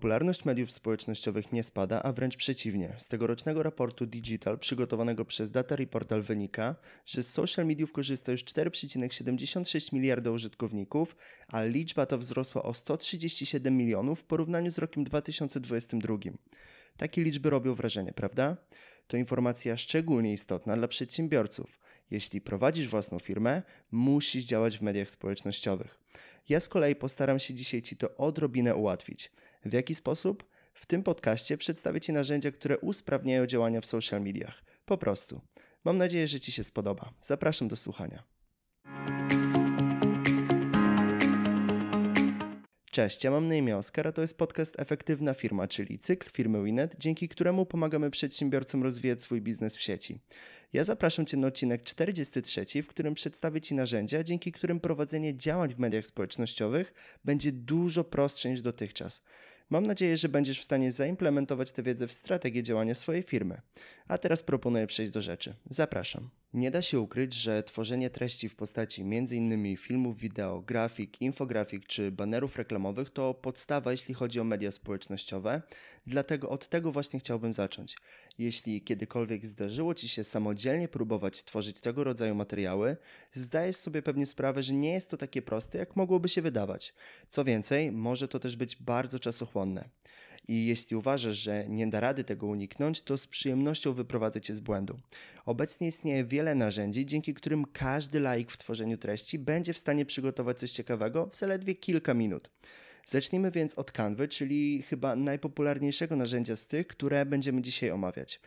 Popularność mediów społecznościowych nie spada, a wręcz przeciwnie. Z tegorocznego raportu Digital przygotowanego przez Data Reportal wynika, że z social mediów korzysta już 4,76 miliarda użytkowników, a liczba ta wzrosła o 137 milionów w porównaniu z rokiem 2022. Takie liczby robią wrażenie, prawda? To informacja szczególnie istotna dla przedsiębiorców. Jeśli prowadzisz własną firmę, musisz działać w mediach społecznościowych. Ja z kolei postaram się dzisiaj Ci to odrobinę ułatwić. W jaki sposób? W tym podcaście przedstawię Ci narzędzia, które usprawniają działania w social mediach. Po prostu. Mam nadzieję, że Ci się spodoba. Zapraszam do słuchania. Cześć, ja mam na imię Oskar, a to jest podcast Efektywna Firma, czyli cykl firmy Winet, dzięki któremu pomagamy przedsiębiorcom rozwijać swój biznes w sieci. Ja zapraszam Cię na odcinek 43, w którym przedstawię Ci narzędzia, dzięki którym prowadzenie działań w mediach społecznościowych będzie dużo prostsze niż dotychczas. Mam nadzieję, że będziesz w stanie zaimplementować tę wiedzę w strategię działania swojej firmy. A teraz proponuję przejść do rzeczy. Zapraszam. Nie da się ukryć, że tworzenie treści w postaci m.in. filmów, wideo, grafik, infografik czy banerów reklamowych to podstawa, jeśli chodzi o media społecznościowe, dlatego od tego właśnie chciałbym zacząć. Jeśli kiedykolwiek zdarzyło Ci się samodzielnie próbować tworzyć tego rodzaju materiały, zdajesz sobie pewnie sprawę, że nie jest to takie proste, jak mogłoby się wydawać. Co więcej, może to też być bardzo czasochłonne. I jeśli uważasz, że nie da rady tego uniknąć, to z przyjemnością wyprowadzę cię z błędu. Obecnie istnieje wiele narzędzi, dzięki którym każdy laik w tworzeniu treści będzie w stanie przygotować coś ciekawego w zaledwie kilka minut. Zacznijmy więc od Canvy, czyli chyba najpopularniejszego narzędzia z tych, które będziemy dzisiaj omawiać.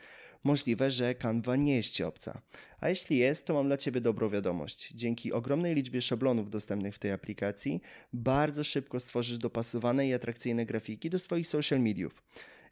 Możliwe, że Canva nie jest Ci obca. A jeśli jest, to mam dla Ciebie dobrą wiadomość. Dzięki ogromnej liczbie szablonów dostępnych w tej aplikacji, bardzo szybko stworzysz dopasowane i atrakcyjne grafiki do swoich social mediów.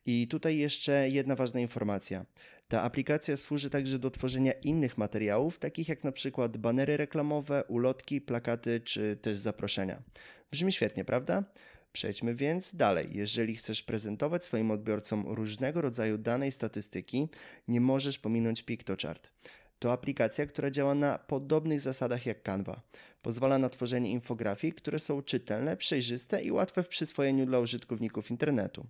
I tutaj jeszcze jedna ważna informacja. Ta aplikacja służy także do tworzenia innych materiałów, takich jak na przykład banery reklamowe, ulotki, plakaty czy też zaproszenia. Brzmi świetnie, prawda? Przejdźmy więc dalej. Jeżeli chcesz prezentować swoim odbiorcom różnego rodzaju dane i statystyki, nie możesz pominąć PictoChart. To aplikacja, która działa na podobnych zasadach jak Canva. Pozwala na tworzenie infografii, które są czytelne, przejrzyste i łatwe w przyswojeniu dla użytkowników internetu.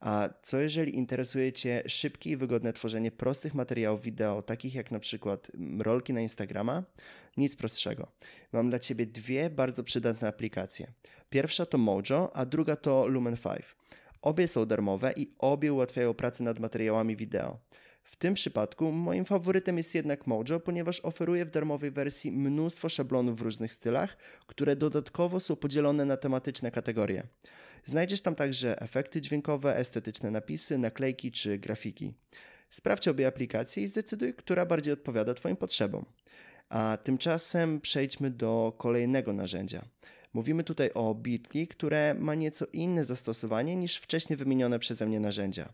A co jeżeli interesuje Cię szybkie i wygodne tworzenie prostych materiałów wideo, takich jak na przykład mm, rolki na Instagrama? Nic prostszego. Mam dla Ciebie dwie bardzo przydatne aplikacje. Pierwsza to Mojo, a druga to Lumen 5. Obie są darmowe i obie ułatwiają pracę nad materiałami wideo. W tym przypadku moim faworytem jest jednak Mojo, ponieważ oferuje w darmowej wersji mnóstwo szablonów w różnych stylach, które dodatkowo są podzielone na tematyczne kategorie. Znajdziesz tam także efekty dźwiękowe, estetyczne napisy, naklejki czy grafiki. Sprawdź obie aplikacje i zdecyduj, która bardziej odpowiada Twoim potrzebom. A tymczasem przejdźmy do kolejnego narzędzia. Mówimy tutaj o Bitly, które ma nieco inne zastosowanie niż wcześniej wymienione przeze mnie narzędzia.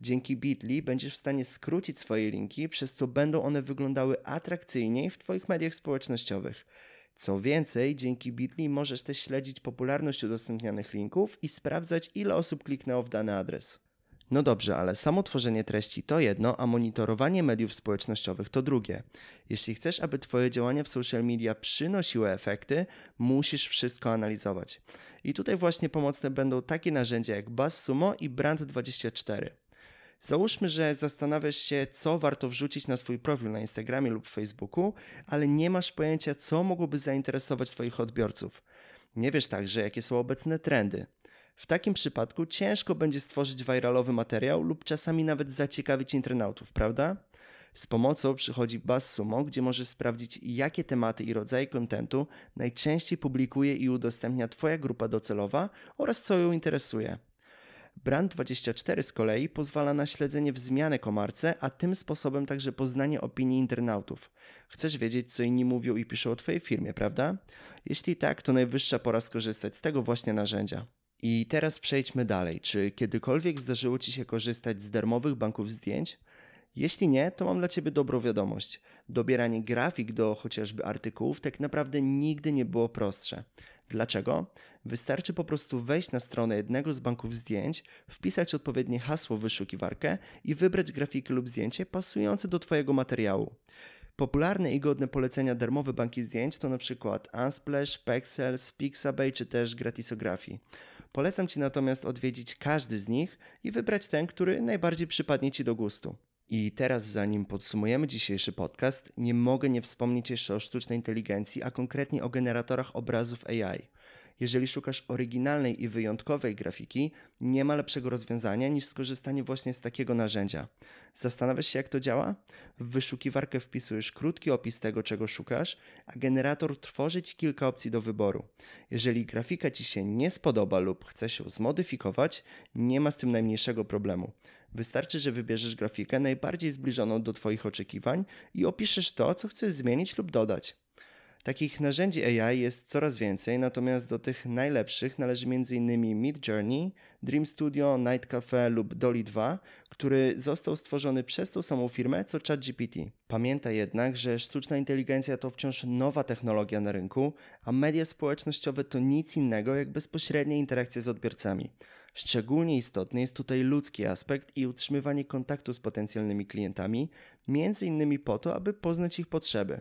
Dzięki Bitly będziesz w stanie skrócić swoje linki, przez co będą one wyglądały atrakcyjniej w Twoich mediach społecznościowych. Co więcej, dzięki Bitly możesz też śledzić popularność udostępnianych linków i sprawdzać, ile osób kliknęło w dany adres. No dobrze, ale samo tworzenie treści to jedno, a monitorowanie mediów społecznościowych to drugie. Jeśli chcesz, aby Twoje działania w social media przynosiły efekty, musisz wszystko analizować. I tutaj właśnie pomocne będą takie narzędzia jak BuzzSumo i Brand24. Załóżmy, że zastanawiasz się, co warto wrzucić na swój profil na Instagramie lub Facebooku, ale nie masz pojęcia, co mogłoby zainteresować Twoich odbiorców. Nie wiesz także, jakie są obecne trendy. W takim przypadku ciężko będzie stworzyć viralowy materiał lub czasami nawet zaciekawić internautów, prawda? Z pomocą przychodzi BuzzSumo, gdzie możesz sprawdzić, jakie tematy i rodzaje kontentu najczęściej publikuje i udostępnia Twoja grupa docelowa oraz co ją interesuje. Brand24 z kolei pozwala na śledzenie wzmianek o marce, a tym sposobem także poznanie opinii internautów. Chcesz wiedzieć, co inni mówią i piszą o Twojej firmie, prawda? Jeśli tak, to najwyższa pora skorzystać z tego właśnie narzędzia. I teraz przejdźmy dalej. Czy kiedykolwiek zdarzyło Ci się korzystać z darmowych banków zdjęć? Jeśli nie, to mam dla Ciebie dobrą wiadomość. Dobieranie grafik do chociażby artykułów tak naprawdę nigdy nie było prostsze. Dlaczego? Wystarczy po prostu wejść na stronę jednego z banków zdjęć, wpisać odpowiednie hasło w wyszukiwarkę i wybrać grafikę lub zdjęcie pasujące do Twojego materiału. Popularne i godne polecenia darmowe banki zdjęć to np. Unsplash, Pexels, Pixabay czy też Gratisography. Polecam Ci natomiast odwiedzić każdy z nich i wybrać ten, który najbardziej przypadnie Ci do gustu. I teraz, zanim podsumujemy dzisiejszy podcast, nie mogę nie wspomnieć jeszcze o sztucznej inteligencji, a konkretnie o generatorach obrazów AI. Jeżeli szukasz oryginalnej i wyjątkowej grafiki, nie ma lepszego rozwiązania niż skorzystanie właśnie z takiego narzędzia. Zastanawiasz się, jak to działa? W wyszukiwarkę wpisujesz krótki opis tego, czego szukasz, a generator tworzy ci kilka opcji do wyboru. Jeżeli grafika ci się nie spodoba lub chce się zmodyfikować, nie ma z tym najmniejszego problemu. Wystarczy, że wybierzesz grafikę najbardziej zbliżoną do Twoich oczekiwań i opiszesz to, co chcesz zmienić lub dodać. Takich narzędzi AI jest coraz więcej, natomiast do tych najlepszych należy m.in. Mid Journey, Dream Studio, Night Cafe lub Dolly 2, który został stworzony przez tą samą firmę co ChatGPT. Pamiętaj jednak, że sztuczna inteligencja to wciąż nowa technologia na rynku, a media społecznościowe to nic innego jak bezpośrednia interakcja z odbiorcami. Szczególnie istotny jest tutaj ludzki aspekt i utrzymywanie kontaktu z potencjalnymi klientami, między innymi po to, aby poznać ich potrzeby.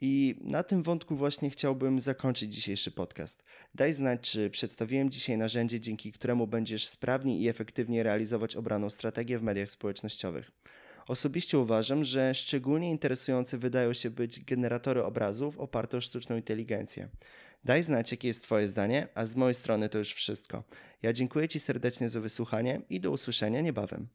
I na tym wątku właśnie chciałbym zakończyć dzisiejszy podcast. Daj znać, czy przedstawiłem dzisiaj narzędzie, dzięki któremu będziesz sprawniej i efektywnie realizować obraną strategię w mediach społecznościowych. Osobiście uważam, że szczególnie interesujące wydają się być generatory obrazów oparte o sztuczną inteligencję. Daj znać, jakie jest Twoje zdanie, a z mojej strony to już wszystko. Ja dziękuję Ci serdecznie za wysłuchanie i do usłyszenia niebawem.